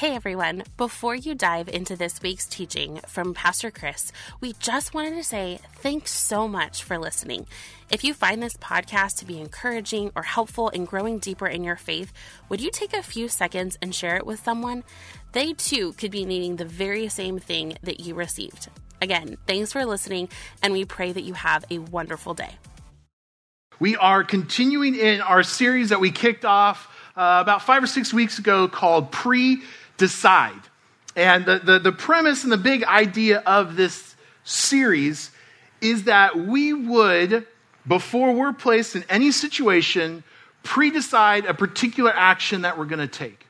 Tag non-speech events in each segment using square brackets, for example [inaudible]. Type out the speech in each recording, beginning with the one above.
Hey everyone, before you dive into this week's teaching from Pastor Chris, we just wanted to say thanks so much for listening. If you find this podcast to be encouraging or helpful in growing deeper in your faith, would you take a few seconds and share it with someone? They too could be needing the very same thing that you received. Again, thanks for listening, and we pray that you have a wonderful day. We are continuing in our series that we kicked off uh, about five or six weeks ago called Pre decide. And the, the, the premise and the big idea of this series is that we would, before we're placed in any situation, pre decide a particular action that we're going to take.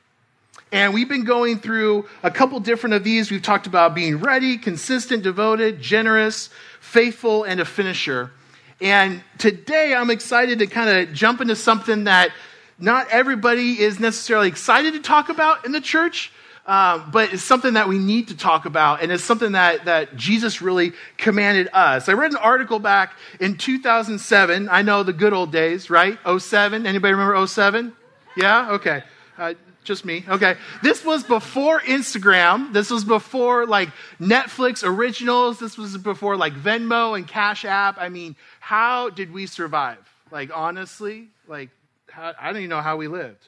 And we've been going through a couple different of these. We've talked about being ready, consistent, devoted, generous, faithful, and a finisher. And today I'm excited to kind of jump into something that not everybody is necessarily excited to talk about in the church, uh, but it's something that we need to talk about, and it's something that, that Jesus really commanded us. I read an article back in 2007. I know the good old days, right? 07. Anybody remember 07? Yeah? Okay. Uh, just me. Okay. This was before Instagram. This was before like Netflix originals. This was before like Venmo and Cash App. I mean, how did we survive? Like, honestly, like, how, I don't even know how we lived.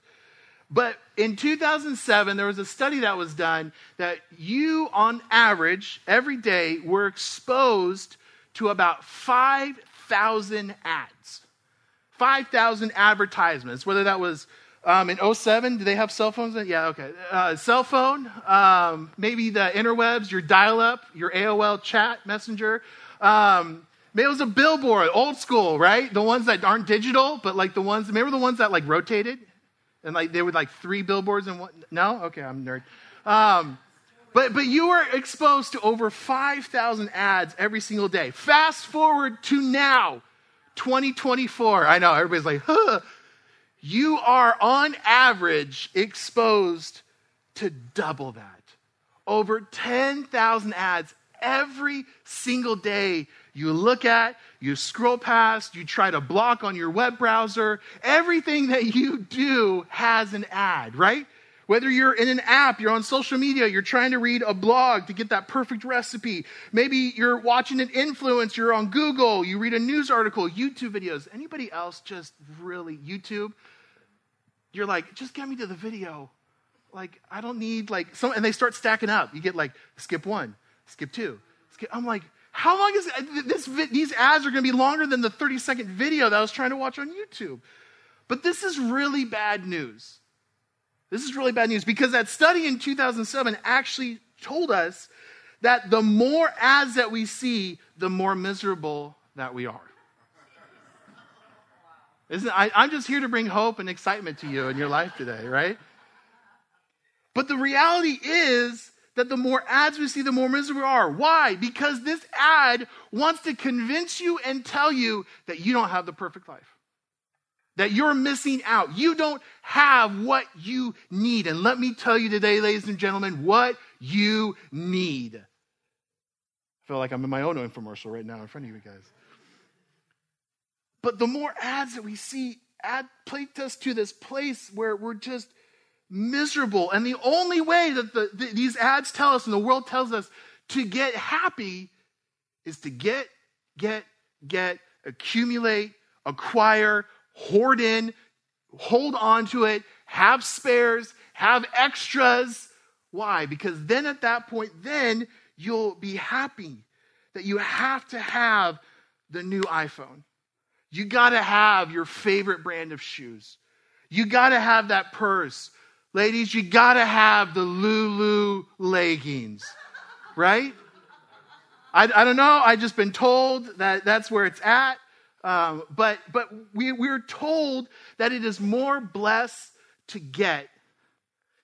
But in 2007, there was a study that was done that you, on average, every day were exposed to about 5,000 ads, 5,000 advertisements, whether that was um, in 07, do they have cell phones? Yeah, okay. Uh, cell phone, um, maybe the interwebs, your dial up, your AOL chat messenger. Um, maybe it was a billboard, old school, right? The ones that aren't digital, but like the ones, remember the ones that like rotated? And like there were like three billboards and one. No, okay, I'm nerd. Um, but but you were exposed to over five thousand ads every single day. Fast forward to now, 2024. I know everybody's like, huh. You are on average exposed to double that. Over 10,000 ads every single day you look at, you scroll past, you try to block on your web browser. Everything that you do has an ad, right? Whether you're in an app, you're on social media, you're trying to read a blog to get that perfect recipe. Maybe you're watching an influencer, you're on Google, you read a news article, YouTube videos. Anybody else just really YouTube? You're like, just get me to the video. Like, I don't need like some, and they start stacking up. You get like skip one, skip two. Skip, I'm like, how long is uh, this? These ads are going to be longer than the 30 second video that I was trying to watch on YouTube. But this is really bad news. This is really bad news because that study in 2007 actually told us that the more ads that we see, the more miserable that we are. Isn't, I, I'm just here to bring hope and excitement to you in your life today, right? But the reality is that the more ads we see, the more miserable we are. Why? Because this ad wants to convince you and tell you that you don't have the perfect life, that you're missing out. You don't have what you need. And let me tell you today, ladies and gentlemen, what you need. I feel like I'm in my own infomercial right now in front of you guys. But the more ads that we see, ad take us to this place where we're just miserable. And the only way that the, the, these ads tell us and the world tells us to get happy is to get, get, get, accumulate, acquire, hoard in, hold on to it, have spares, have extras. Why? Because then at that point, then you'll be happy that you have to have the new iPhone. You got to have your favorite brand of shoes. You got to have that purse Ladies, you got to have the Lulu leggings, right? I, I don't know. I've just been told that that's where it's at. Um, but but we, we're told that it is more blessed to get.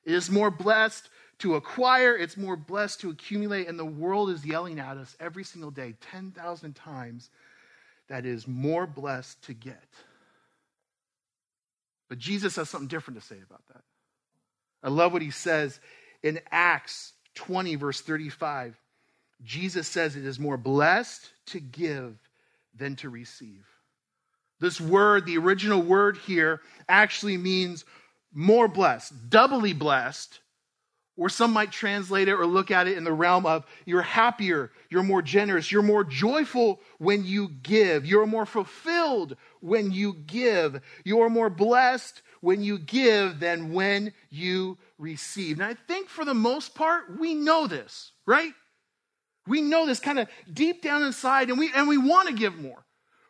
It is more blessed to acquire. It's more blessed to accumulate. And the world is yelling at us every single day, 10,000 times, that is more blessed to get. But Jesus has something different to say about that. I love what he says in Acts 20, verse 35. Jesus says it is more blessed to give than to receive. This word, the original word here, actually means more blessed, doubly blessed, Or some might translate it or look at it in the realm of you're happier, you're more generous, you're more joyful when you give, you're more fulfilled when you give, you're more blessed when you give than when you receive. And I think for the most part, we know this, right? We know this kind of deep down inside, and we, and we want to give more.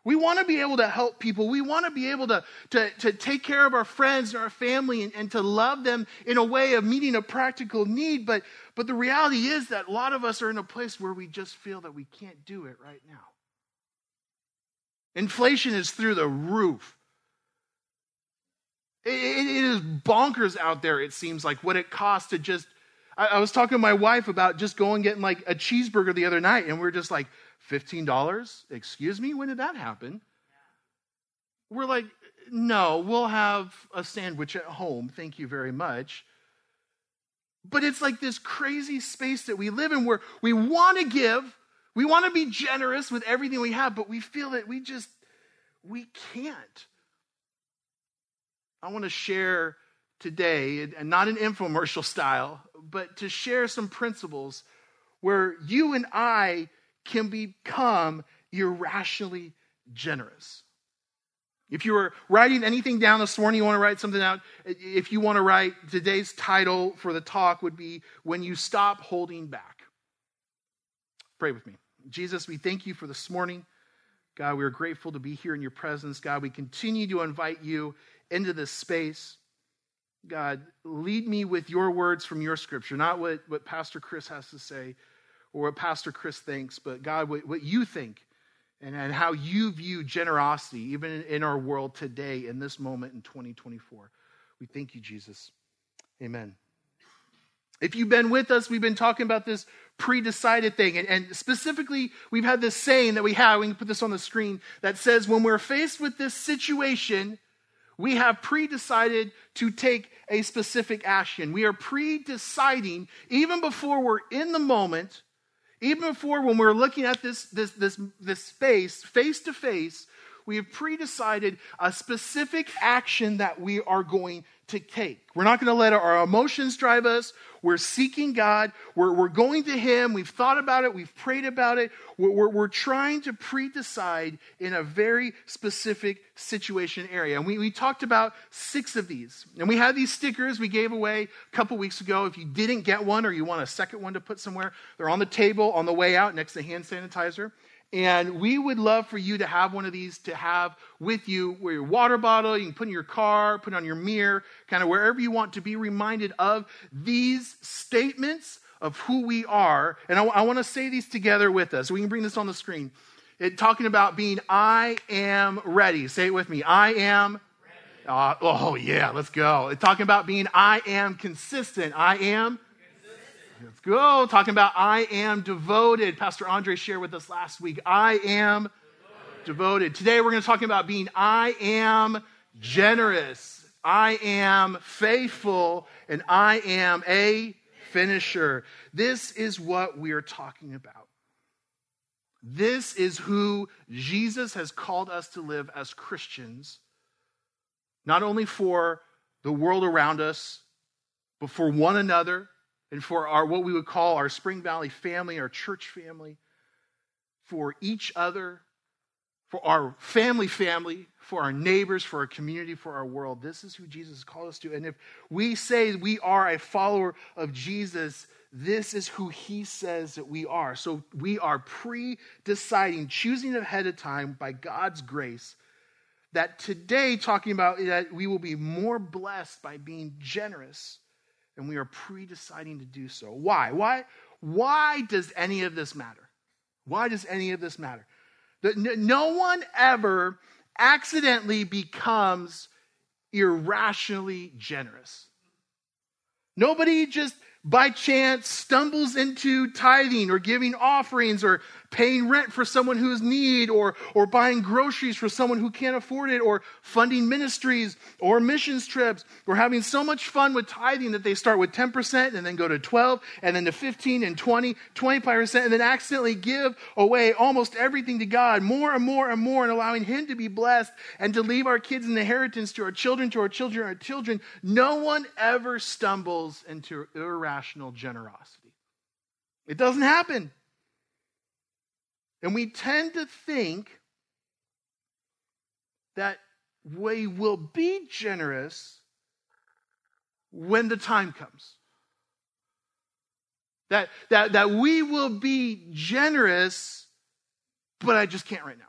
We want to be able to help people. We want to be able to, to, to take care of our friends and our family and, and to love them in a way of meeting a practical need. But, but the reality is that a lot of us are in a place where we just feel that we can't do it right now. Inflation is through the roof. It, it is bonkers out there, it seems like, what it costs to just. I, I was talking to my wife about just going and getting like a cheeseburger the other night, and we we're just like, $15? Excuse me? When did that happen? We're like, no, we'll have a sandwich at home. Thank you very much. But it's like this crazy space that we live in where we want to give, we want to be generous with everything we have, but we feel that we just, we can't. I want to share today, and not an infomercial style, but to share some principles where you and I can become irrationally generous. If you were writing anything down this morning, you want to write something out. If you want to write, today's title for the talk would be When You Stop Holding Back. Pray with me. Jesus, we thank you for this morning. God, we are grateful to be here in your presence. God, we continue to invite you into this space. God, lead me with your words from your scripture, not what, what Pastor Chris has to say, or what Pastor Chris thinks, but God, what, what you think and, and how you view generosity, even in, our world today, in this moment in 2024. We thank you, Jesus. Amen. If you've been with us, we've been talking about this pre decided thing. And, and, specifically, we've had this saying that we have, we can put this on the screen, that says when we're faced with this situation, we have pre decided to take a specific action. We are pre deciding, even before we're in the moment, even before, when we're looking at this, this, this, this space, face to face, we have pre decided a specific action that we are going to take. We're not going to let our emotions drive us. We're seeking God. We're, we're going to Him. We've thought about it. We've prayed about it. We're, we're, we're trying to pre decide in a very specific situation area. And we, we talked about six of these. And we had these stickers we gave away a couple weeks ago. If you didn't get one or you want a second one to put somewhere, they're on the table on the way out next to hand sanitizer. And we would love for you to have one of these to have with you where your water bottle, you can put in your car, put on your mirror, kind of wherever you want to be reminded of these statements of who we are. And I, I want to say these together with us. We can bring this on the screen. It, talking about being, I am ready. Say it with me. I am. Uh, oh, yeah, let's go. It's talking about being, I am consistent. I am Let's go. Talking about I am devoted. Pastor Andre shared with us last week. I am devoted. devoted. Today we're going to talk about being I am generous. I am faithful and I am a finisher. This is what we are talking about. This is who Jesus has called us to live as Christians, not only for the world around us, but for one another and for our what we would call our Spring Valley family, our church family, for each other, for our family family, for our neighbors, for our community, for our world. This is who Jesus called us to. And if we say we are a follower of Jesus, this is who he says that we are. So we are pre deciding, choosing ahead of time by God's grace that today, talking about that we will be more blessed by being generous and we are pre-deciding to do so. Why? Why? Why does any of this matter? Why does any of this matter? No one ever accidentally becomes irrationally generous. Nobody just by chance stumbles into tithing or giving offerings or paying rent for someone who's need or, or buying groceries for someone who can't afford it or funding ministries or missions trips. Or having so much fun with tithing that they start with 10% and then go to 12 and then to 15 and 20 25% and then accidentally give away almost everything to god more and more and more and allowing him to be blessed and to leave our kids an inheritance to our children to our children our children. No one ever stumbles into irrational irrational generosity. It doesn't happen. And we tend to think that we will be generous when the time comes. That, that, that we will be generous, but I just can't right now.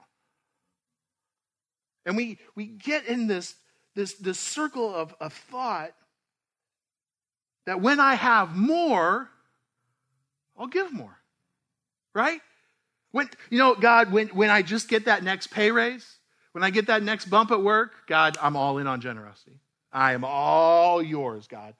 And we, we get in this, this, this circle of, of thought that when I have more, I'll give more. Right? When, you know, God, when, when I just get that next pay raise, when I get that next bump at work, God, I'm all in on generosity. I am all yours, God.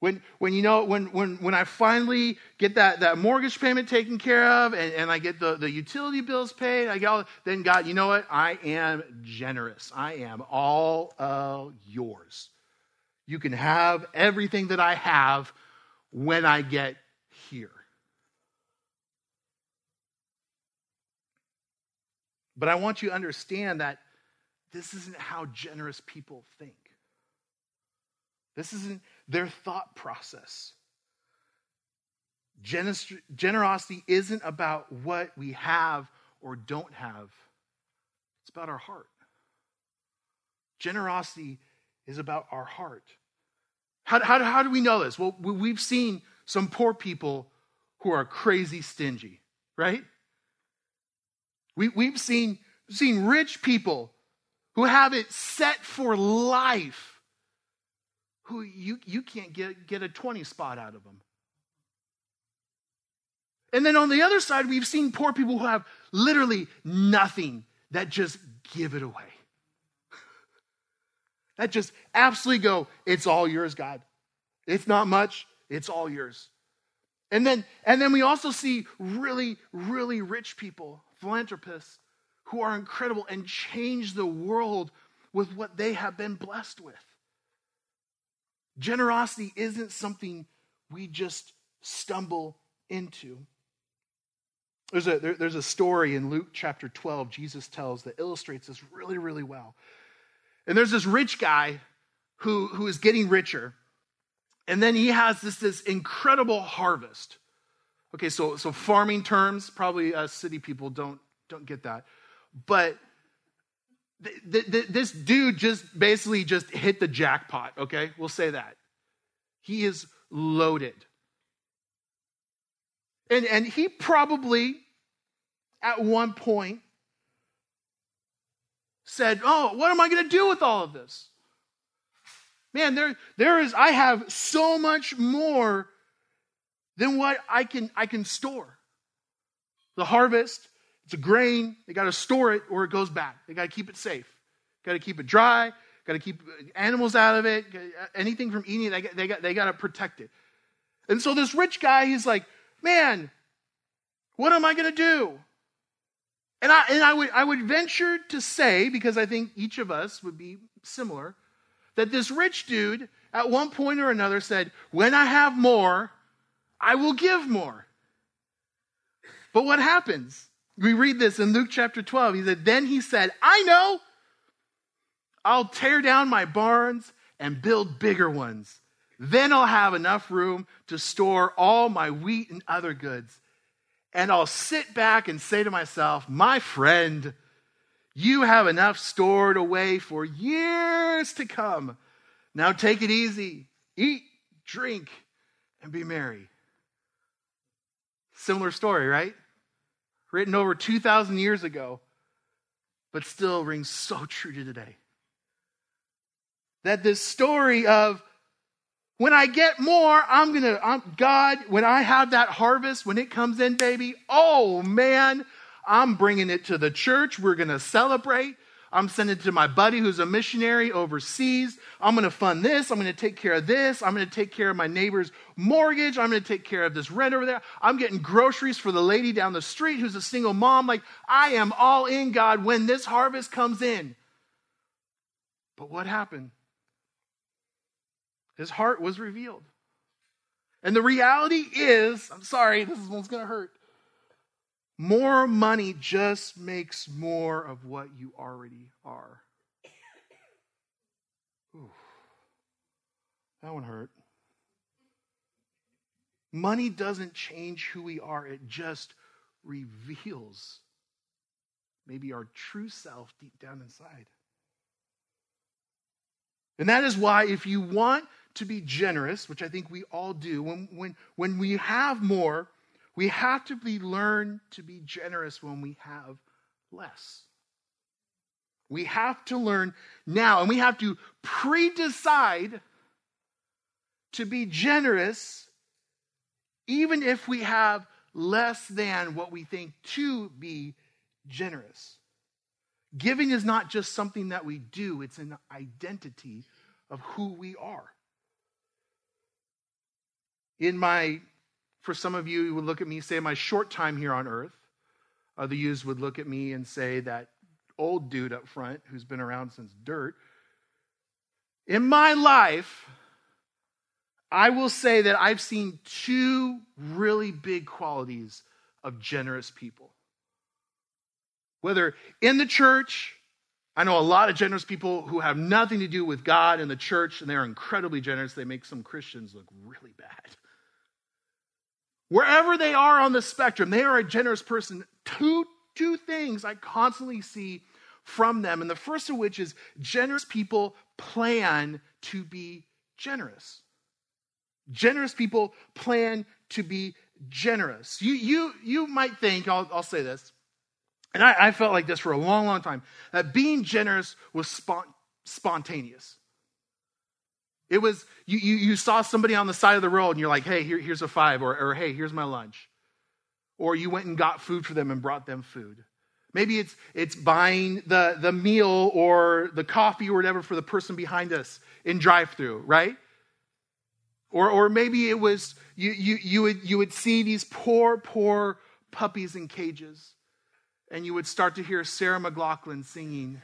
When, when you know, when, when, when I finally get that, that mortgage payment taken care of and, and I get the, the utility bills paid, I get all, then God, you know what? I am generous. I am all uh, yours. You can have everything that I have when I get here. But I want you to understand that this isn't how generous people think. This isn't their thought process. Generosity isn't about what we have or don't have, it's about our heart. Generosity is about our heart. How, how, how do we know this? Well, we've seen some poor people who are crazy stingy, right? We, we've seen, seen rich people who have it set for life, who you, you can't get, get a 20 spot out of them. And then on the other side, we've seen poor people who have literally nothing that just give it away. That just absolutely go, it's all yours, God. It's not much, it's all yours. And then, and then we also see really, really rich people philanthropists who are incredible and change the world with what they have been blessed with. Generosity isn't something we just stumble into. There's a, there, there's a story in Luke chapter 12, Jesus tells that illustrates this really, really well. And there's this rich guy who, who is getting richer. And then he has this, this incredible harvest. Okay, so, so farming terms, probably us city people don't, don't get that. But th- th- this dude just basically just hit the jackpot, okay? We'll say that. He is loaded. And, and he probably, at one point, said, Oh, what am I going to do with all of this? Man, there, there is, I have so much more than what I can, I can store. The harvest, it's a grain. They got to store it or it goes bad. They got to keep it safe. Got to keep it dry. Got to keep animals out of it. Uh, anything from eating, they got, they got, they got to protect it. And so this rich guy, he's like, man, what am I going to do? And I, and I would, I would venture to say, because I think each of us would be similar, that this rich dude at one point or another said, when I have more, I will give more. But what happens? We read this in Luke chapter 12. He said, Then he said, I know. I'll tear down my barns and build bigger ones. Then I'll have enough room to store all my wheat and other goods. And I'll sit back and say to myself, My friend, you have enough stored away for years to come. Now take it easy, eat, drink, and be merry. Similar story, right? Written over 2,000 years ago, but still rings so true to today. That this story of when I get more, I'm gonna, I'm, God, when I have that harvest, when it comes in, baby, oh man, I'm bringing it to the church. We're gonna celebrate. I'm sending it to my buddy who's a missionary overseas. I'm going to fund this. I'm going to take care of this. I'm going to take care of my neighbor's mortgage. I'm going to take care of this rent over there. I'm getting groceries for the lady down the street who's a single mom. Like, I am all in, God, when this harvest comes in. But what happened? His heart was revealed. And the reality is, I'm sorry, this is one's going to hurt. More money just makes more of what you already are. Ooh, that one hurt. Money doesn't change who we are, it just reveals maybe our true self deep down inside. And that is why, if you want to be generous, which I think we all do, when, when, when we have more, we have to be learn to be generous when we have less. We have to learn now, and we have to pre decide to be generous, even if we have less than what we think to be generous. Giving is not just something that we do, it's an identity of who we are. In my, for some of you, you would look at me say, my short time here on earth, other yous would look at me and say, that old dude up front who's been around since dirt. In my life, I will say that I've seen two really big qualities of generous people. Whether in the church, I know a lot of generous people who have nothing to do with God and the church, and they're incredibly generous. They make some Christians look really bad. Wherever they are on the spectrum, they are a generous person. Two, two things I constantly see from them. And the first of which is generous people plan to be generous. Generous people plan to be generous. You, you, you might think, I'll, I'll say this, and I, I, felt like this for a long, long time, that being generous was spont- spontaneous. It was, you, you, you, saw somebody on the side of the road and you're like, hey, here, here's a five, or, or hey, here's my lunch. Or you went and got food for them and brought them food. Maybe it's, it's buying the, the meal or the coffee or whatever for the person behind us in drive through, right? Or, or maybe it was you, you, you, would, you would see these poor, poor puppies in cages, and you would start to hear Sarah McLachlan singing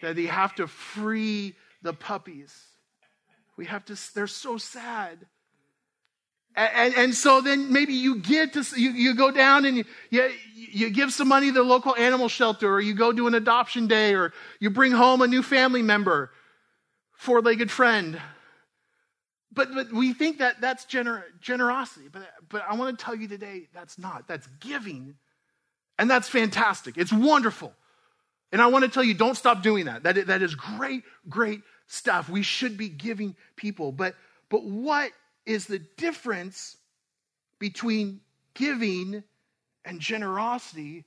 that they have to free the puppies. We have to, they're so sad. And, and, so then maybe you get to, you, you go down and you, you, you give some money to the local animal shelter, or you go do an adoption day, or you bring home a new family member, four legged friend. But, but we think that that's gener- generosity. But, but I want to tell you today that's not. That's giving. And that's fantastic. It's wonderful. And I want to tell you, don't stop doing that. That, that is great, great stuff. We should be giving people. But, but what is the difference between giving and generosity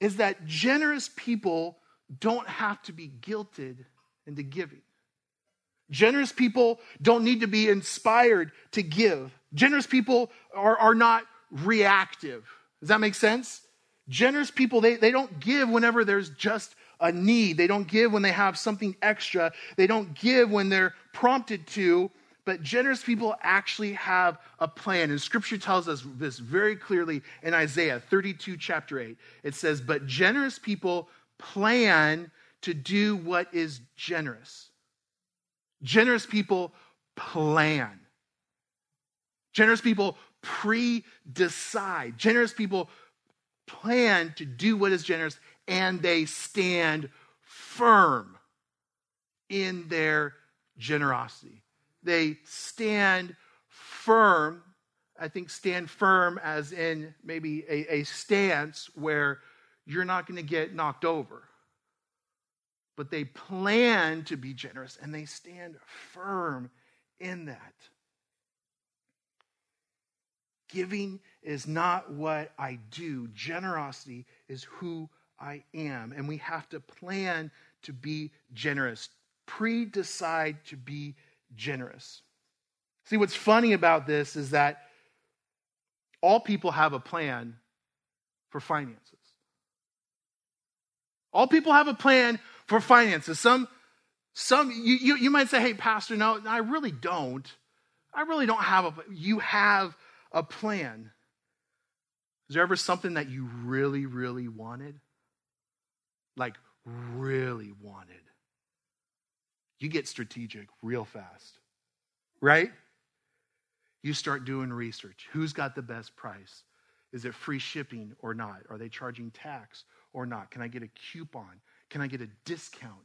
is that generous people don't have to be guilted into giving. Generous people don't need to be inspired to give. Generous people are, are not reactive. Does that make sense? Generous people, they, they don't give whenever there's just a need. They don't give when they have something extra. They don't give when they're prompted to. But generous people actually have a plan. And scripture tells us this very clearly in Isaiah 32, chapter 8. It says, But generous people plan to do what is generous. Generous people plan. Generous people pre decide. Generous people plan to do what is generous and they stand firm in their generosity they stand firm. I think stand firm as in maybe a, a stance where you're not going to get knocked over. But they plan to be generous and they stand firm in that. Giving is not what I do, generosity is who I am. And we have to plan to be generous, pre decide to be generous. See, what's funny about this is that all people have a plan for finances. All people have a plan for finances. Some, some you, you, you might say, hey, Pastor, no, I really don't. I really don't have a you have a plan. Is there ever something that you really, really wanted? Like really wanted you get strategic real fast, right? You start doing research. Who's got the best price? Is it free shipping or not? Are they charging tax or not? Can I get a coupon? Can I get a discount?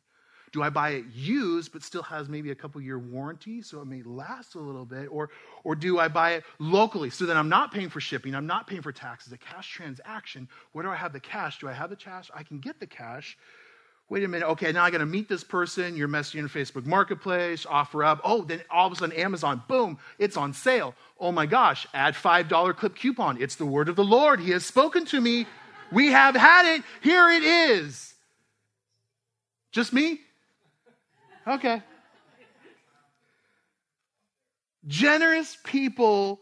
Do I buy it used but still has maybe a couple year warranty so it may last a little bit? Or, or do I buy it locally so that I'm not paying for shipping, I'm not paying for taxes, a cash transaction? Where do I have the cash? Do I have the cash? I can get the cash. Wait a minute. Okay, now I got to meet this person. You're messaging in Facebook Marketplace, OfferUp. Oh, then all of a sudden Amazon, boom, it's on sale. Oh my gosh, add $5 clip coupon. It's the word of the Lord. He has spoken to me. We have had it. Here it is. Just me? Okay. Generous people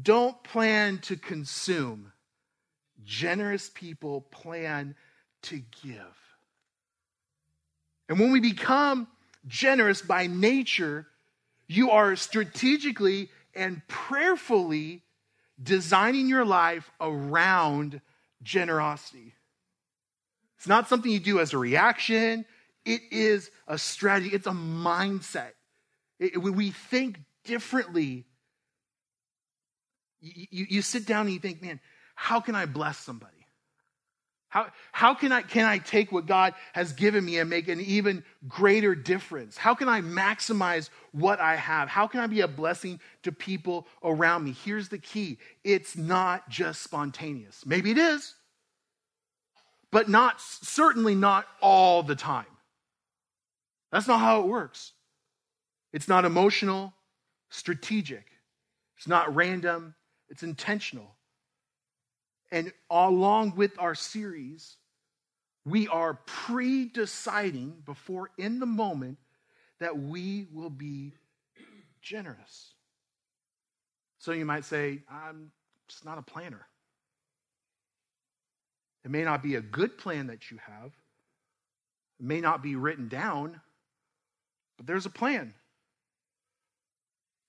don't plan to consume, generous people plan to give. And when we become generous by nature, you are strategically and prayerfully designing your life around generosity. It's not something you do as a reaction, it is a strategy, it's a mindset. It, we think differently. You, you, you sit down and you think, man, how can I bless somebody? How, how can, I, can I take what God has given me and make an even greater difference? How can I maximize what I have? How can I be a blessing to people around me? Here's the key it's not just spontaneous. Maybe it is, but not certainly not all the time. That's not how it works. It's not emotional, strategic. It's not random, it's intentional. And along with our series, we are pre deciding before in the moment that we will be generous. So you might say, I'm just not a planner. It may not be a good plan that you have, it may not be written down, but there's a plan.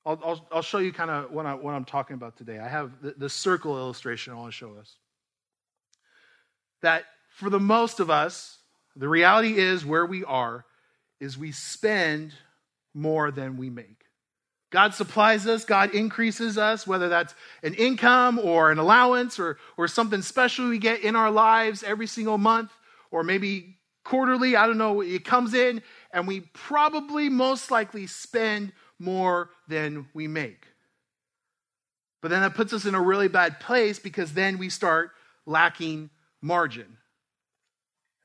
I'll, I'll, I'll show you kind of what, I, what I'm talking about today. I have the, the circle illustration I want to show us. That for the most of us, the reality is where we are, is we spend more than we make. God supplies us, God increases us, whether that's an income or an allowance or, or something special we get in our lives every single month or maybe quarterly. I don't know. It comes in and we probably most likely spend more than we make. But then that puts us in a really bad place because then we start lacking margin.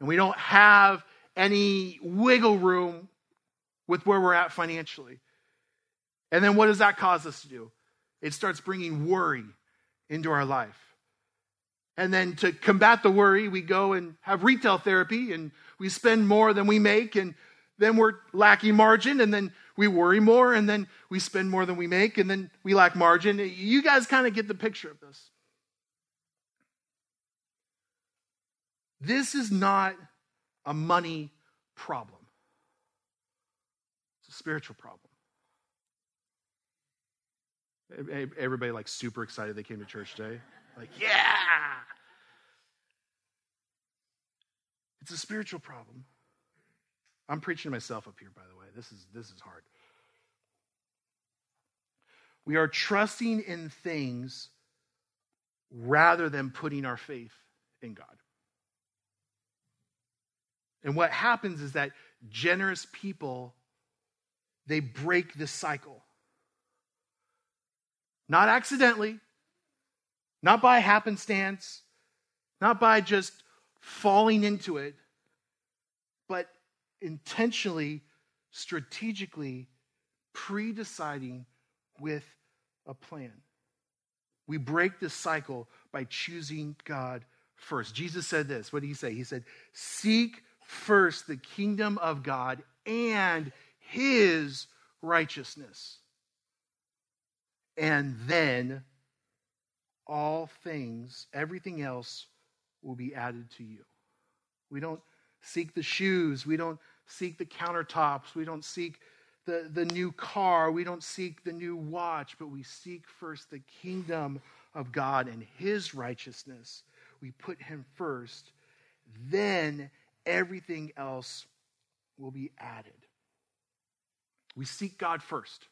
And we don't have any wiggle room with where we're at financially. And then what does that cause us to do? It starts bringing worry into our life. And then to combat the worry, we go and have retail therapy and we spend more than we make and then we're lacking margin and then we worry more and then we spend more than we make and then we lack margin. You guys kind of get the picture of this. This is not a money problem, it's a spiritual problem. Everybody like super excited they came to church today. Like, yeah! It's a spiritual problem. I'm preaching to myself up here, by the way. This is, this is hard. We are trusting in things rather than putting our faith in God. And what happens is that generous people they break this cycle. Not accidentally, not by happenstance, not by just falling into it, intentionally strategically pre deciding with a plan. We break this cycle by choosing God first. Jesus said this. What did he say? He said, Seek first the kingdom of God and his righteousness. And then all things, everything else will be added to you. We don't seek the shoes. We don't seek the countertops. We don't seek the, the new car. We don't seek the new watch, but we seek first the kingdom of God and his righteousness. We put him first. Then everything else will be added. We seek God first.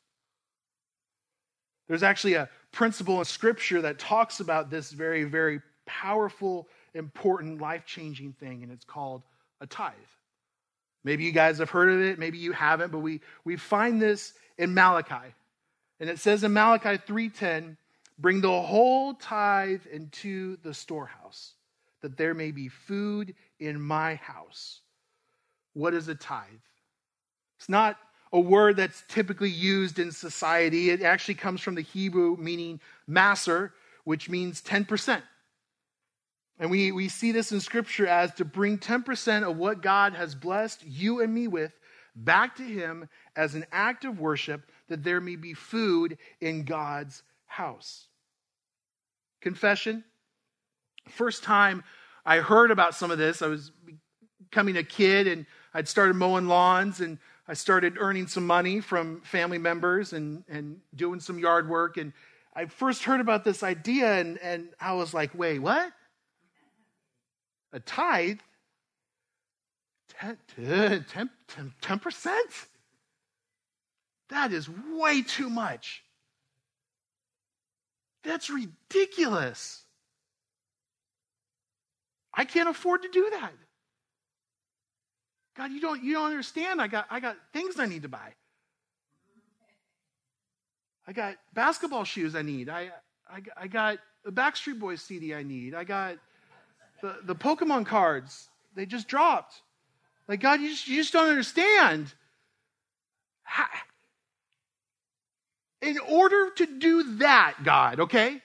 There's actually a principle in Scripture that talks about this very, very powerful, important, life changing thing, and it's called a tithe. Maybe you guys have heard of it, maybe you haven't, but we, we find this in Malachi. And it says in Malachi 3:10, bring the whole tithe into the storehouse, that there may be food in my house. What is a tithe? It's not a word that's typically used in society. It actually comes from the Hebrew meaning maser, which means 10%. And we, we see this in Scripture as to bring 10% of what God has blessed you and me with back to Him as an act of worship that there may be food in God's house. Confession. First time I heard about some of this, I was becoming a kid and I'd started mowing lawns and I started earning some money from family members and, and doing some yard work. And I first heard about this idea and, and I was like, wait, what? A tithe? 10, 10, 10, 10%? That is way too much. That's ridiculous. I can't afford to do that. God, you don't, you don't understand. I got, I got things I need to buy. I got basketball shoes I need. I, I, I got a Backstreet Boys CD I need. I got the, the Pokemon cards. They just dropped. Like, God, you just, you just don't understand. How, in order to do that, God, okay,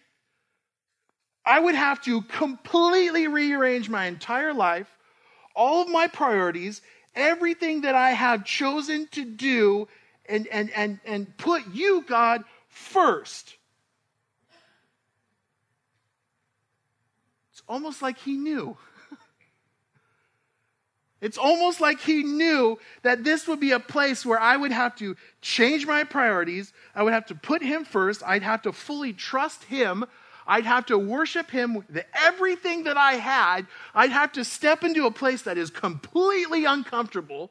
I would have to completely rearrange my entire life, all of my priorities, everything that I have chosen to do, and, and, and, and put you, God, first. Almost like He knew. [laughs] It's almost like he knew that this would be a place where I would have to change my priorities. I would have to put him first. I'd have to fully trust him. I'd have to worship him with everything that I had. I'd have to step into a place that is completely uncomfortable,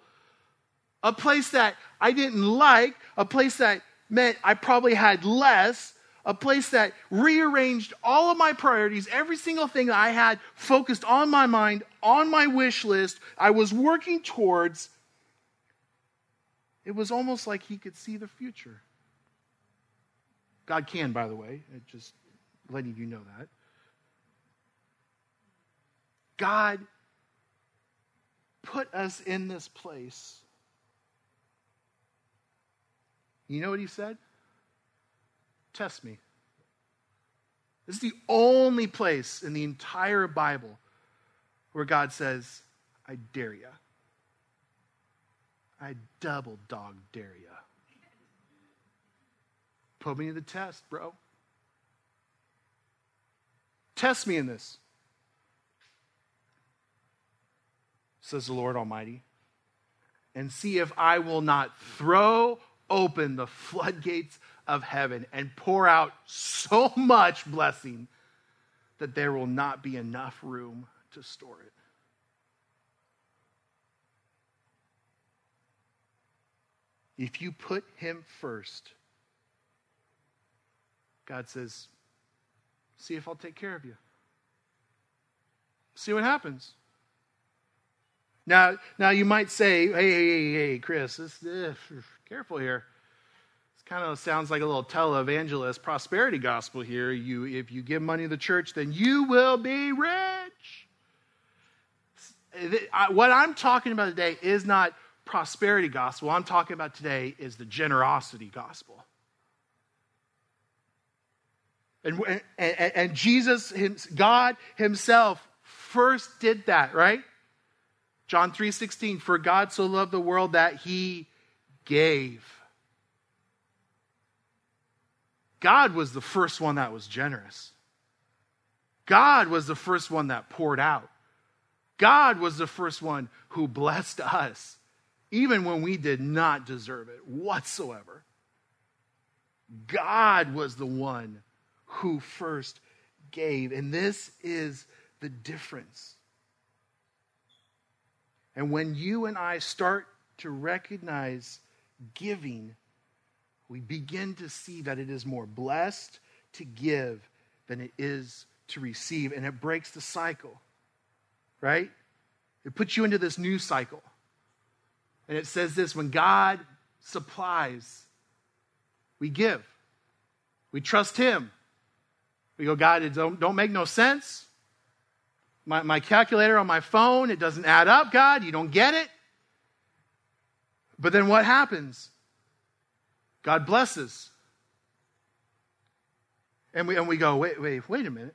a place that I didn't like, a place that meant I probably had less, a place that rearranged all of my priorities, every single thing I had focused on my mind, on my wish list, I was working towards. It was almost like he could see the future. God can, by the way, uh, just letting you know that. God put us in this place. You know what he said? Test me. This is the only place in the entire Bible where God says, I dare you. I double dog dare you. Put me to the test, bro. Test me in this, says the Lord Almighty, and see if I will not throw open the floodgates of heaven and pour out so [laughs] much blessing that there will not be enough room to store it. If you put him first, God says, see if I'll take care of you. See what happens. Now, now you might say, hey, hey, hey, Chris, this, uh, careful here kind of sounds like a little televangelist prosperity gospel here. You, if you give money to the church, then you will be rich. What I'm talking about today is not prosperity gospel. What I'm talking about today is the generosity gospel. And, and, and Jesus, God Himself, first did that, right? John 3:16, for God so loved the world that He gave. God was the first one that was generous. God was the first one that poured out. God was the first one who blessed us, even when we did not deserve it whatsoever. God was the one who first gave. And this is the difference. And when you and I start to recognize giving we begin to see that it is more blessed to give than it is to receive. And it breaks the cycle, right? It puts you into this new cycle And it says this when God supplies, we give. We trust Him. We go, God, it don't, don't make no sense. My, my calculator on my phone, it doesn't add up, God. You don't get it. But then what happens? God blesses. And we, and we go, wait, wait, wait a minute.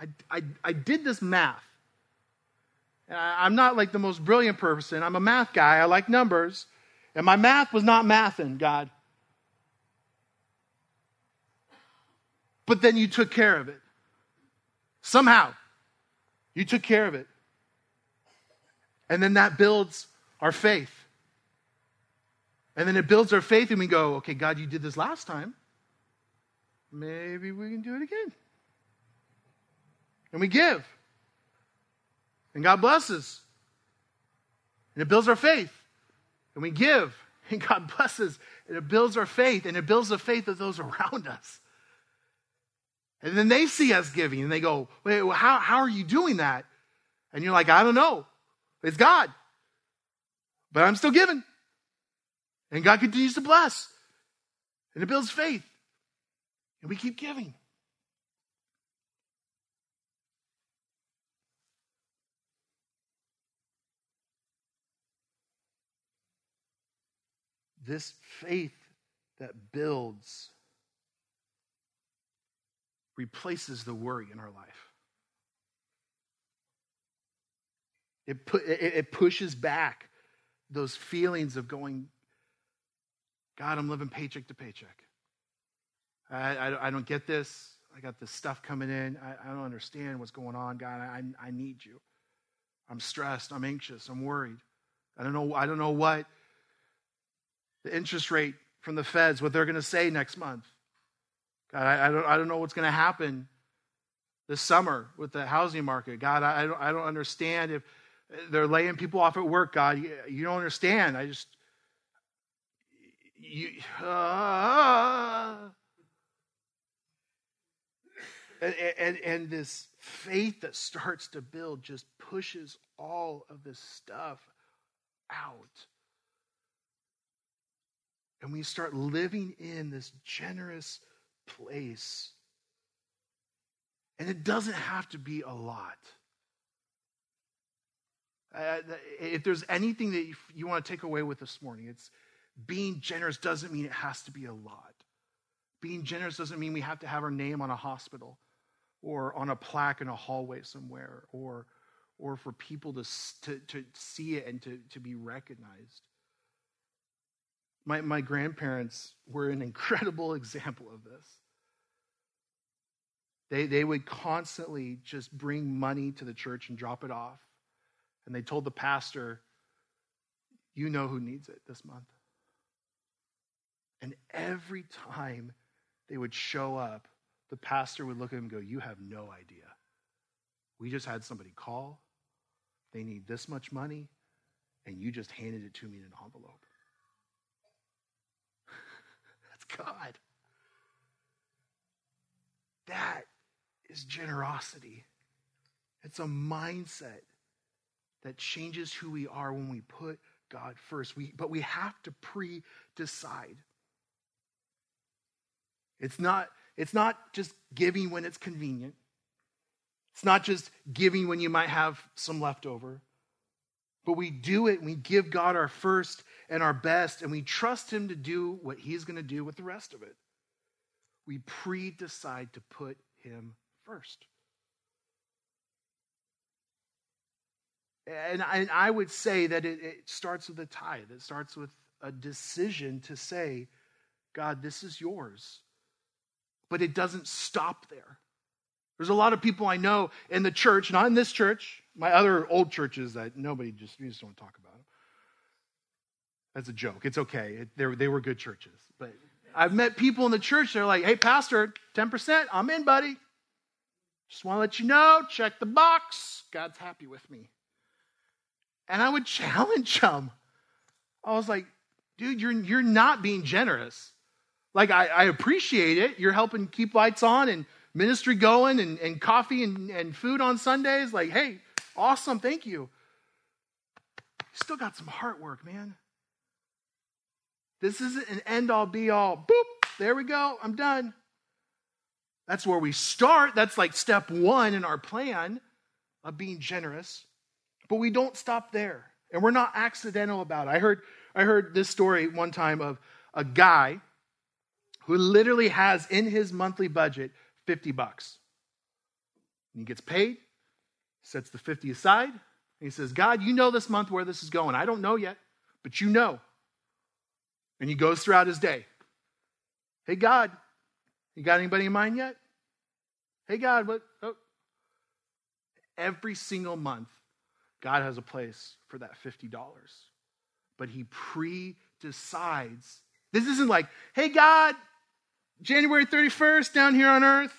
I, I, I did this math. And I, I'm not like the most brilliant person. I'm a math guy. I like numbers. And my math was not mathing, God. But then you took care of it. Somehow, you took care of it. And then that builds our faith. And then it builds our faith, and we go, okay, God, you did this last time. Maybe we can do it again. And we give. And God blesses. And it builds our faith. And we give. [laughs] And God blesses. And it builds our faith. And it builds the faith of those [laughs] around us. And then they see us giving and they go, wait, well, how, how are you doing that? And you're like, I don't know. It's God. But I'm still giving. And God continues to bless. And it builds faith. And we keep giving. This faith that builds replaces the worry in our life. It, pu- it, it pushes back those feelings of going, God, I'm living paycheck to paycheck. I, I, I don't get this. I got this stuff coming in. I, I don't understand what's going on. God, I, I need you. I'm stressed. I'm anxious. I'm worried. I don't know, I don't know what the interest rate from the feds, what they're going to say next month. God, I, I, don't, I don't know what's going to happen this summer with the housing market. God, I, I, don't, I don't understand if they're laying people off at work. God, you, you don't understand. I just, you, uh, and, and, and this faith that starts to build just pushes all of this stuff out. And we start living in this generous place. And it doesn't have to be a lot. Uh, if there's anything that you, you want to take away with this morning, it's being generous doesn't mean it has to be a lot. Being generous doesn't mean we have to have our name on a hospital or on a plaque in a hallway somewhere or, or for people to, to, to see it and to, to be recognized. My, my grandparents were an [laughs] incredible example of this. They, they would constantly just bring money to the church and drop it off. And they told the pastor, You know who needs it this month. And every time they would show up, the pastor would look at him and go, You have no idea. We just had somebody call. They need this much money, and you just handed it to me in an envelope. [laughs] That's God. That is generosity. It's a mindset that changes who we are when we put God first. We, but we have to pre decide. It's not, it's not just giving when it's convenient, it's not just giving when you might have some leftover. But we do it and we give God our first and our best, and we trust Him to do what He's going to do with the rest of it. We pre decide to put Him first. And I, and I would say that it, it starts with a tithe. It starts with a decision to say, God, this is yours. But it doesn't stop there. There's a lot of people I know in the church, not in this church, my other old churches that nobody just, you just don't talk about them. That's a joke. It's okay. It, they were good churches. But I've met people in the church, they're like, hey, Pastor, 10%, I'm in, buddy. Just want to let you know, check the box. God's happy with me. And I would [laughs] challenge them. I was like, dude, you're, you're not being generous. Like, I, I appreciate it. You're helping keep lights on and ministry going and, and coffee and, and food on Sundays. Like, hey, awesome, thank you. you still got some heart work, man. This isn't an end all be all. Boop, there we go, I'm done. That's where we start. That's like step one in our plan of being generous. But we don't stop there. And we're not accidental about it. I heard, I heard this story one time of a guy who literally has in his monthly budget 50 bucks. And he gets paid, sets the 50 aside, and he says, God, you know this month where this is going. I don't know yet, but you know. And he goes throughout his day. Hey, God, you got anybody in mind yet? Hey, God, what? Oh. Every single month, God has a place for that $50. But he pre decides. This isn't like, hey, God, January 31st down here on earth,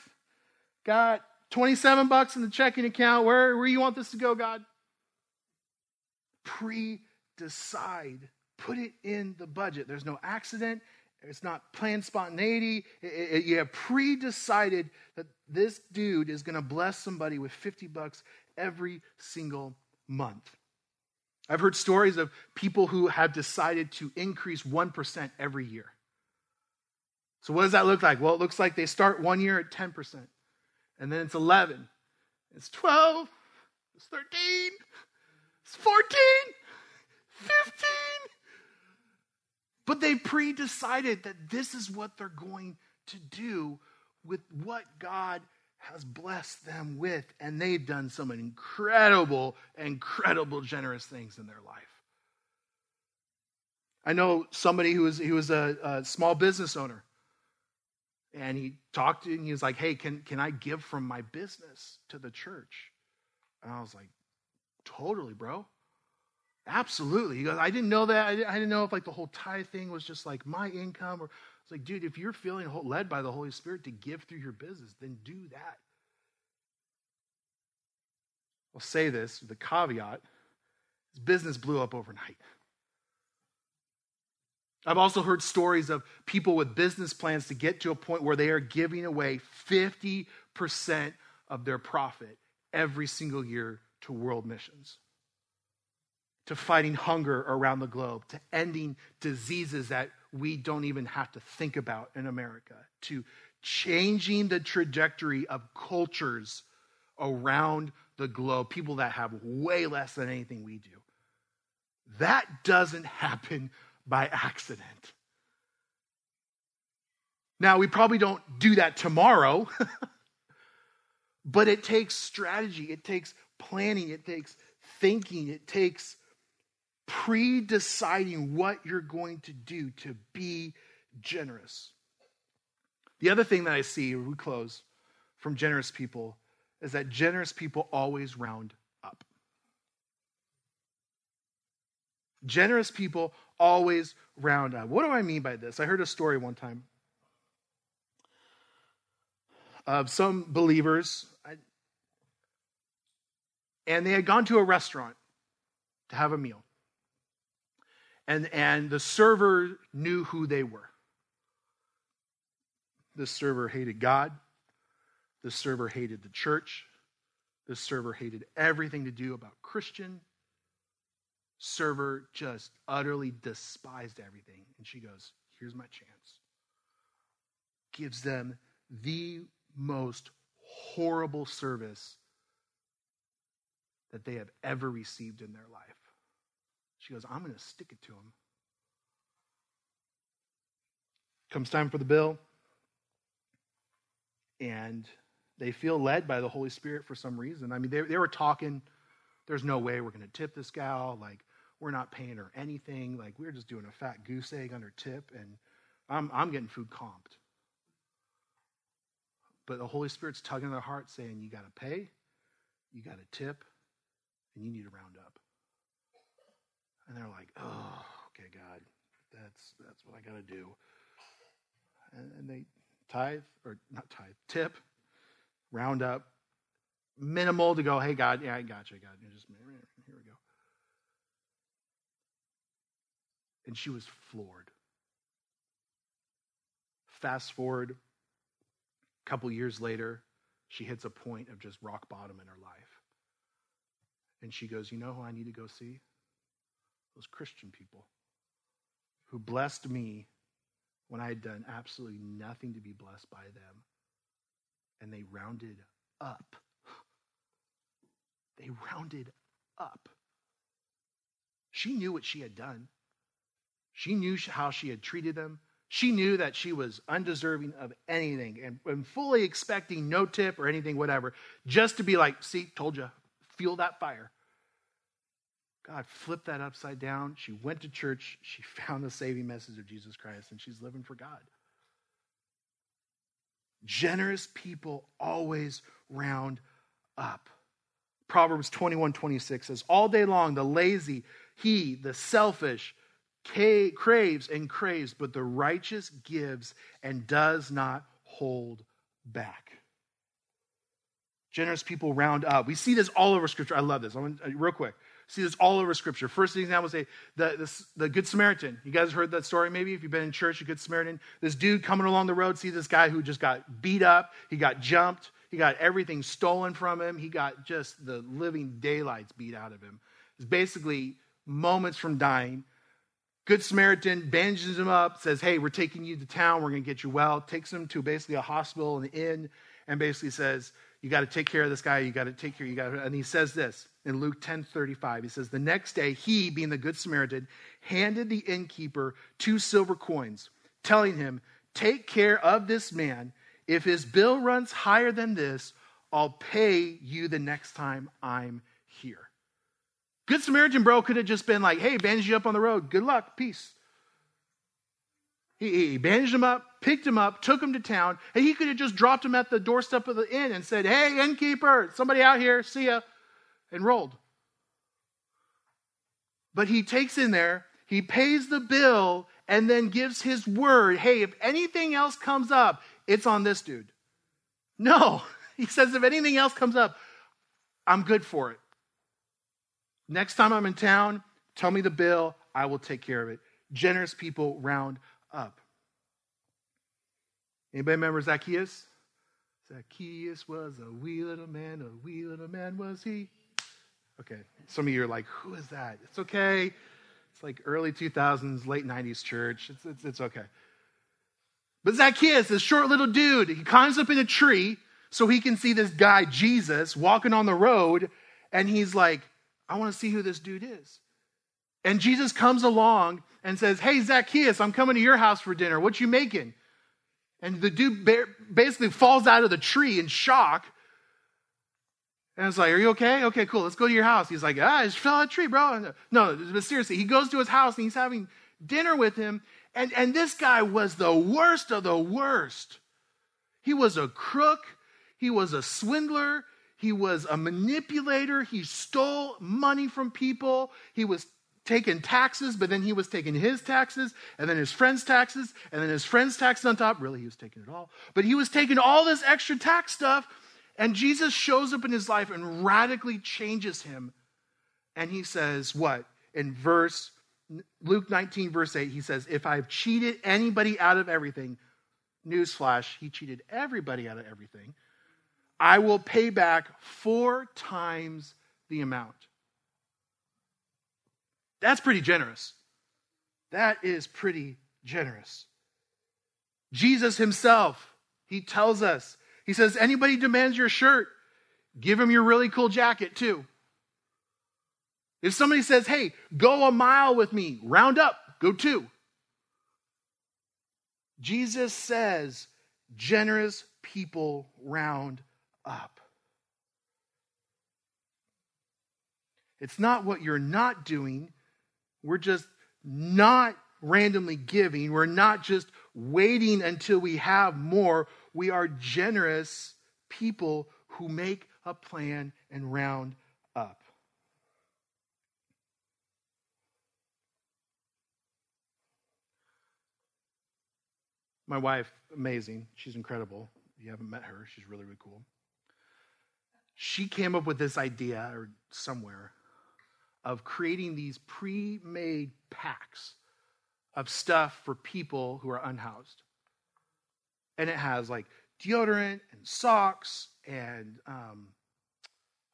got 27 bucks in the checking account. Where, where you want this to go, God? Pre decide. Put it in the budget. There's no accident. It's not planned spontaneity. It, it, you have pre decided that this dude is going to bless somebody with 50 bucks every single month. I've heard stories of people who have decided to increase 1% every year. So, what does that look like? Well, it looks like they start one year at 10%, and then it's 11, it's 12, it's 13, it's 14, 15. But they pre decided that this is what they're going to do with what God has blessed them with. And they've done some incredible, incredible, generous things in their life. I know somebody who was, he was a, a small business owner. And he talked and he was like, Hey, can, can I give from my business to the church? And I was like, Totally, bro. Absolutely. He goes, I didn't know that. I didn't know if like the whole tithe thing was just like my income or it's like, dude, if you're feeling led by the Holy Spirit to give through your business, then do that. I'll say this with a caveat his business blew up overnight. I've also heard stories of people with business plans to get to a point where they are giving away 50% of their profit every single year to world missions to fighting hunger around the globe, to ending diseases that we don't even have to think about in America, to changing the trajectory of cultures around the globe, people that have way less than anything we do. That doesn't [laughs] happen by accident. Now, we probably don't do that tomorrow, [laughs] but it takes strategy, it takes planning, it takes thinking, it takes pre deciding what you're going to do to be generous. The other thing that I see, we close, from generous people is that generous people always round up. Generous people always round up. What do I mean by this? I heard a story one time of some believers, and they had gone to a restaurant to have a meal and, and the server knew who they were. The server hated God. The server hated the church. The server hated everything to do about Christian. Server just utterly despised everything. And she goes, Here's my chance. Gives them the most horrible service that they have ever received in their life. She goes, I'm going to stick it to them. Comes time for the bill, and they feel led by the Holy Spirit for some reason. I mean, they, they were talking, there's no way we're going to tip this gal. Like, we're not paying her anything. Like, we're just doing a fat goose egg on her tip, and I'm, I'm getting food comped. But the Holy Spirit's tugging their heart, saying, You got to pay, you got to tip, and you need to round up. And they're like, oh, okay, God, that's, that's what I got to do. And, and they tithe, or not tithe, tip, round up, minimal to go, hey, God, yeah, I got you, God. You just, here we go. And she was floored. Fast forward a couple years later, she hits a point of just rock bottom in her life. And she goes, You know who I need to go see? those Christian people who blessed me when I had done absolutely nothing to be blessed by them. And they rounded up. They rounded up. She knew what she had done. She knew how she had treated them. She knew that she was undeserving of anything and, and fully expecting no tip or anything, whatever, just to be like, see, told you, feel that fire. God flipped that upside down. She went to church. She [laughs] found the saving message of Jesus Christ, and she's living for God. Generous people always round up. Proverbs 21 26 says, All day long, the lazy, he, the selfish, craves and craves, but the righteous gives and does not hold back. Generous people round up. We see this all over Scripture. I love this. I want, uh, real quick see this all over Scripture. First example, say the, the, the, Good Samaritan. You guys heard that story maybe if you've been in church, a Good Samaritan. This dude coming along the road, see this guy who just got beat up, he got jumped, he got everything stolen from him, he got just the living daylights beat out of him. It's basically moments from dying. Good Samaritan bandages him up, says, Hey, we're taking you to town, we're going to get you well. Takes him to basically a hospital, an inn, and basically says, You got to take care of this guy, you got to take care, you got. And he says this in Luke 10 35. He says, The next day, he, being the Good Samaritan, handed the innkeeper two silver coins, telling him, Take care of this man. If his bill runs higher than this, I'll pay you the next time I'm here. Good Samaritan bro could have just been like, hey, bandage you up on the road. Good luck. Peace. He, he bandaged him up, picked him up, took him to town, and he could have just dropped him at the doorstep of the inn and said, hey, innkeeper, somebody out here, see ya, and rolled. But he takes in there, he pays the bill, and then gives his word hey, if anything else comes up, it's on this dude. No, [laughs] he says, if anything else comes up, I'm good for it. Next time I'm in town, tell me the bill. I will take care of it. Generous people round up. Anybody remember Zacchaeus? Zacchaeus was a wee little man, a wee little man was he. Okay, some of you are like, who is that? It's okay. It's like early 2000s, late 90s church. It's, it's, it's okay. But Zacchaeus, this short little dude, he climbs up in a tree so he can see this guy, Jesus, walking on the road, and he's like, I want to see who this dude is. And Jesus comes along and says, Hey, Zacchaeus, I'm coming to your house for dinner. What you making? And the dude basically falls out of the tree in shock. And it's like, Are you okay? Okay, cool. Let's go to your house. He's like, Ah, I just fell out of the tree, bro. No, but seriously, he goes to his house and he's having dinner with him. And, and this guy was the worst of the worst. He was a crook, he was a swindler, he was a manipulator. He stole money from people. He was taking taxes, but then he was taking his taxes, and then his friend's taxes, and then his friend's taxes on top. Really, he was taking it all. But he was taking all this extra tax stuff, and Jesus shows up in his life and radically changes him. And he says, What? In verse Luke 19, verse 8, he says, If I've cheated anybody out of everything, newsflash, he cheated everybody out of everything. I will pay back four times the amount. That's pretty generous. That is pretty generous. Jesus himself, he tells us, he says, anybody demands your shirt, give him your really cool jacket too. If somebody says, hey, go a mile with me, round up, go two. Jesus says, generous people round up. It's not what you're not doing. We're just not randomly giving. We're not just waiting until we have more. We are generous people who make a plan and round up. My wife, amazing. She's incredible. If you haven't met her, she's really, really cool she came up with this idea, or somewhere, of creating these pre made packs of stuff for people who are unhoused. And it has like deodorant and socks and um,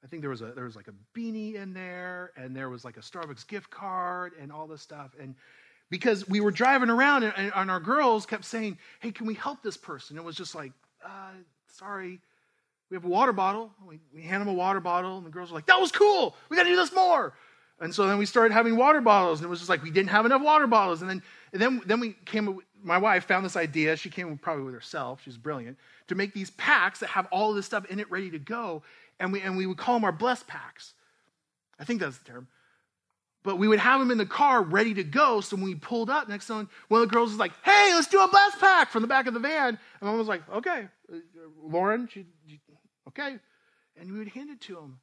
I think there was a there was like a beanie in there, and there was like a Starbucks gift card, and all this stuff. And because we were driving around, and, and our girls kept saying, "Hey, can we help this person?" It was just like, uh, "Sorry, we have a water bottle." We, we hand them a water bottle, and the girls were like, "That was cool. We got to do this more." And so then we started having water bottles, and it was just like we didn't have enough water bottles. And then, and then, then we came. My wife found this idea. She came probably with herself. She's brilliant to make these packs that have all of this stuff in it ready to go and we, and we would call them our blessed packs. I think that's the term. But we would have them in the car ready to go. So when we pulled up next time, one of the girls was like, hey, let's do a blessed pack from the back of the van. And mom was like, okay. Uh, Lauren, she, okay. And we would hand it to them.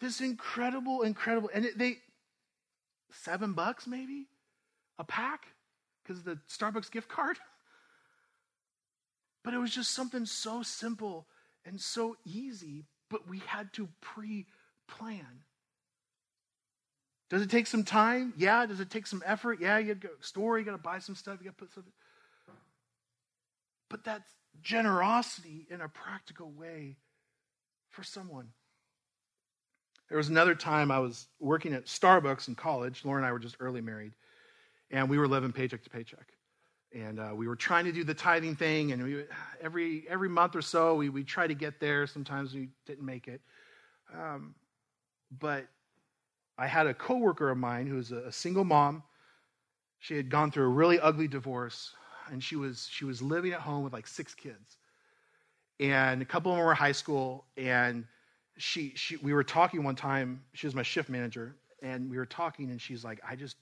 This incredible, incredible, and they, seven bucks maybe a pack because the Starbucks gift card. [laughs] But it was just something so simple and so easy, but we had to pre plan. Does it take some time? Yeah. Does it take some effort? Yeah. You got go store, you got to buy some stuff, you got to put something. But that's generosity in a practical way for someone. There was another time I was working at Starbucks in college. Lauren and I were just early married, and we were living paycheck to paycheck. And uh, we were trying to do the tithing thing and we, every every month or so we we try to get there. Sometimes we didn't make it. Um, but i had a coworker of mine who was a, a, single mom. She had gone through a really ugly divorce and she was she was living at home with like six kids and a couple of them were high school and she she we were talking one time she was my shift manager and we were talking and she's like i just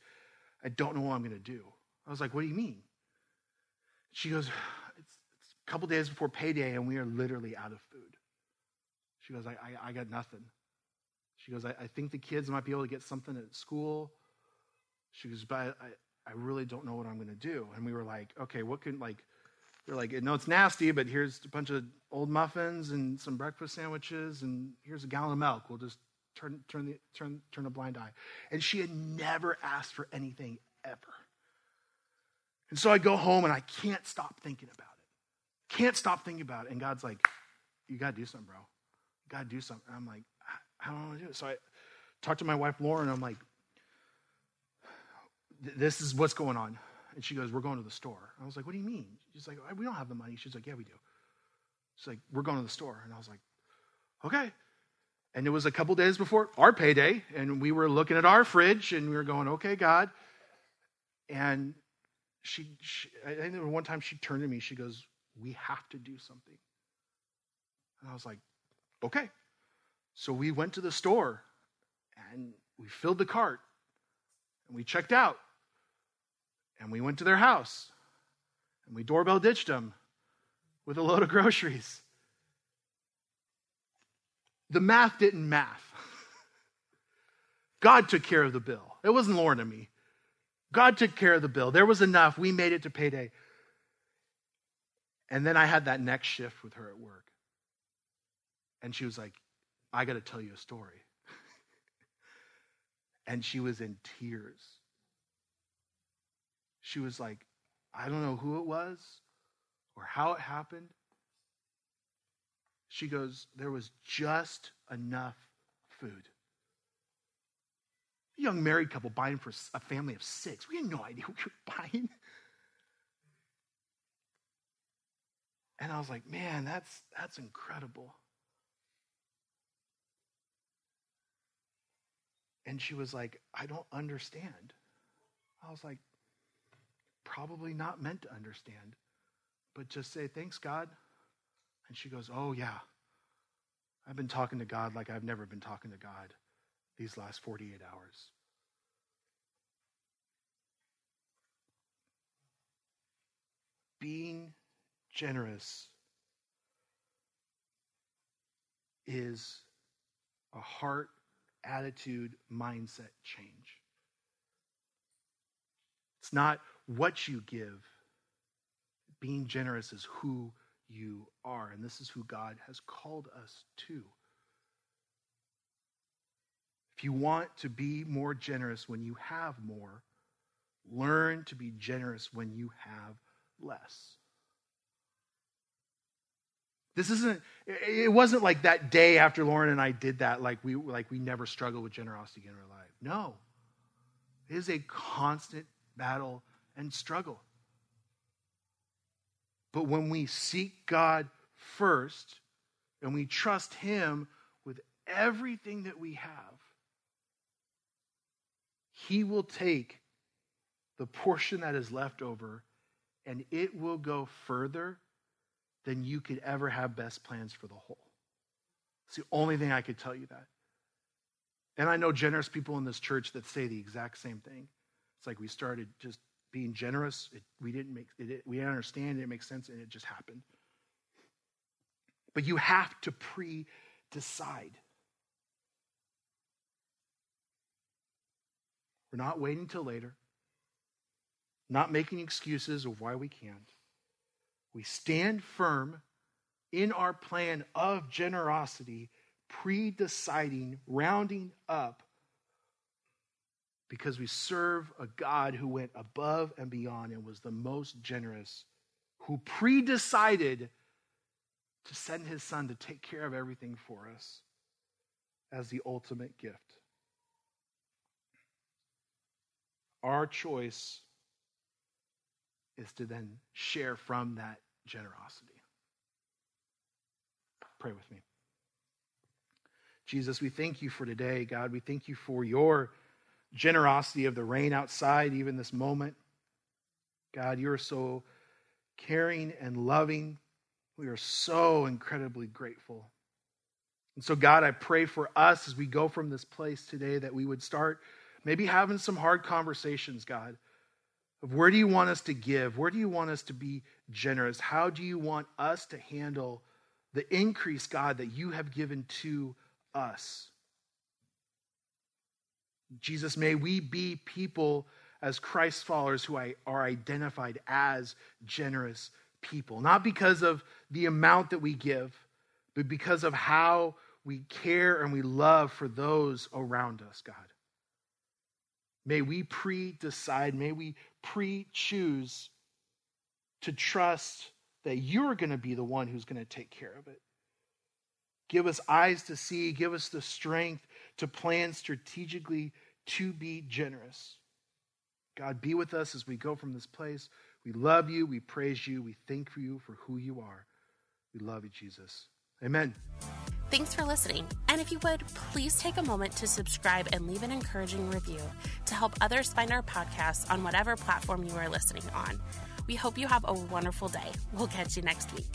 i don't know what i'm to do i was like what do you mean she goes, it's, it's a couple days before payday, and we are literally out of food. She goes, I, I, I got nothing. She goes, I, I, think the kids might be able to get something at school. She goes, but I, I really don't know what I'm going to do. And we were like, okay, what can, like, they're like, no, it's nasty, but here's a bunch of old muffins and some breakfast sandwiches, and here's a gallon of milk. We'll just turn, turn, the, turn, turn a blind eye. And she had never asked for anything ever. And so I go home and I can't stop thinking about it. Can't stop thinking about it. And God's like, you got to do something, bro. You got to do something. And I'm like, I don't want to do it. So I talked to my wife, Lauren. I'm like, this is what's going on. And she goes, we're going to the store. I was like, what do you mean? She's like, we don't have the money. She's like, yeah, we do. She's like, we're going to the store. And I was like, okay. And it was a couple days before our payday, and we were looking at our fridge, and we were going, okay, God. And she, she I think one time she turned to me, she goes, We have to do something. And I was like, Okay. So we went to the store and we filled the cart and we checked out and we went to their house and we doorbell ditched them with a load of groceries. The math didn't math. God took care of the bill. It wasn't Lauren and me. God took care of the bill. There was enough. We made it to payday. And then I had that next shift with her at work. And she was like, I got to tell you a story. [laughs] and she was in tears. She was like, I don't know who it was or how it happened. She goes, There was just enough food A young married couple buying for a family of six. We had no idea what we were buying. And I was like, man, that's, that's incredible. And she was like, I don't understand. I was like, probably not meant to understand, but just say, thanks, God. And she goes, oh, yeah. I've been talking to God like I've never been talking to God these last 48 hours. Being generous is a heart, attitude, mindset change. It's not what you give. Being generous is who you are, and this is who God has called us to. If you want to be more generous when you have more, learn to be generous when you have less. This isn't, it wasn't like that day after Lauren and I did that, like we, like we never struggled with generosity in our life. No. It is a constant battle and struggle. But when we seek God first and we trust Him with everything that we have, He will take the portion that is left over and it will go further than you could ever have best plans for the whole. It's the only thing I could tell you that. And I know generous people in this church that say the exact same thing. It's like we started just being generous. It, we didn't make it, we didn't understand it, it makes sense, and it just happened. But you have to pre decide. We're not waiting till later, not making excuses of why we can't. We stand firm in our plan of generosity, pre deciding, rounding up, because we serve a God who went above and beyond and was the most generous, who pre decided to send his son to take care of everything for us as the ultimate gift. Our choice is to then share from that generosity. Pray with me. Jesus, we thank you for today, God. We thank you for your generosity of the rain outside, even this moment. God, you are so caring and loving. We are so incredibly grateful. And so, God, I pray for us as we go from this place today that we would start maybe having some hard conversations, God, of where do you want us to give? Where do you want us to be generous? How do you want us to handle the increase, God, that you have given to us? Jesus, may we be people as Christ followers who are identified as generous people, not because of the amount that we give, but because of how we care and we love for those around us, God. May we pre decide, may we pre choose to trust that you're going to be the one who's going to take care of it. Give us eyes to see, give us the strength to plan strategically to be generous. God, be with us as we go from this place. We love you, we praise you, we thank you for who you are. We love you, Jesus. Amen. Thanks for listening. And if you would, please take a moment to subscribe and leave an encouraging review to help others find our podcast on whatever platform you are listening on. We hope you have a wonderful day. We'll catch you next week.